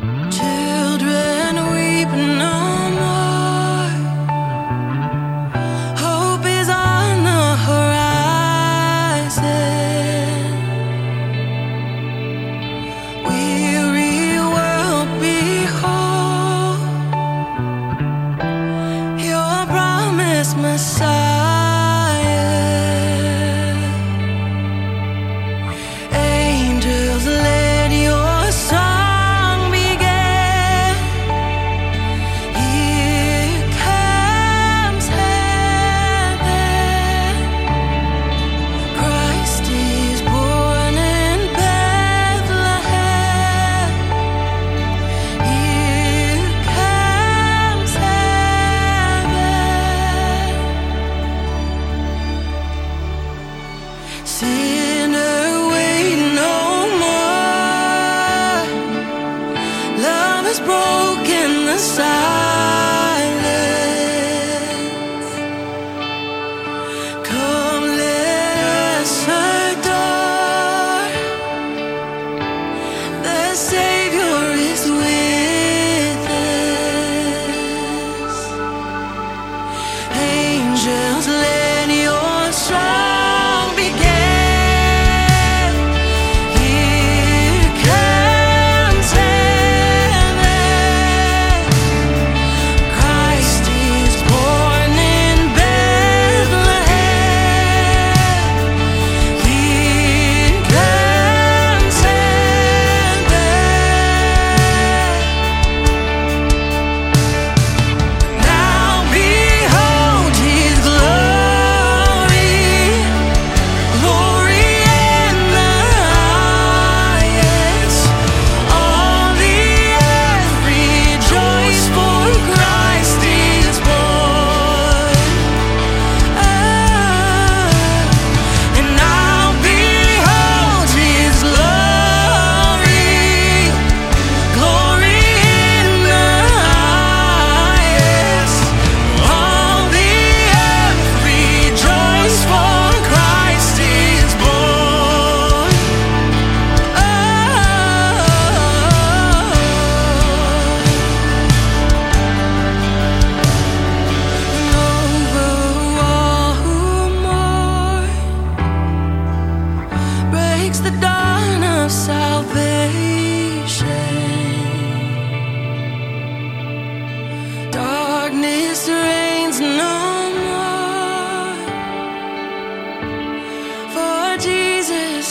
Children weeping.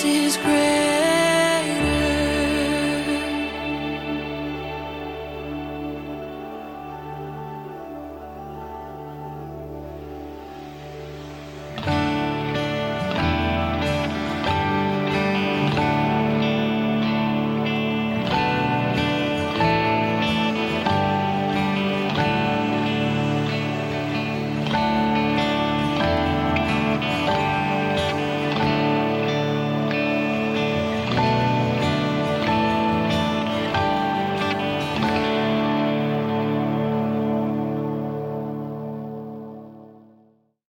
Is great.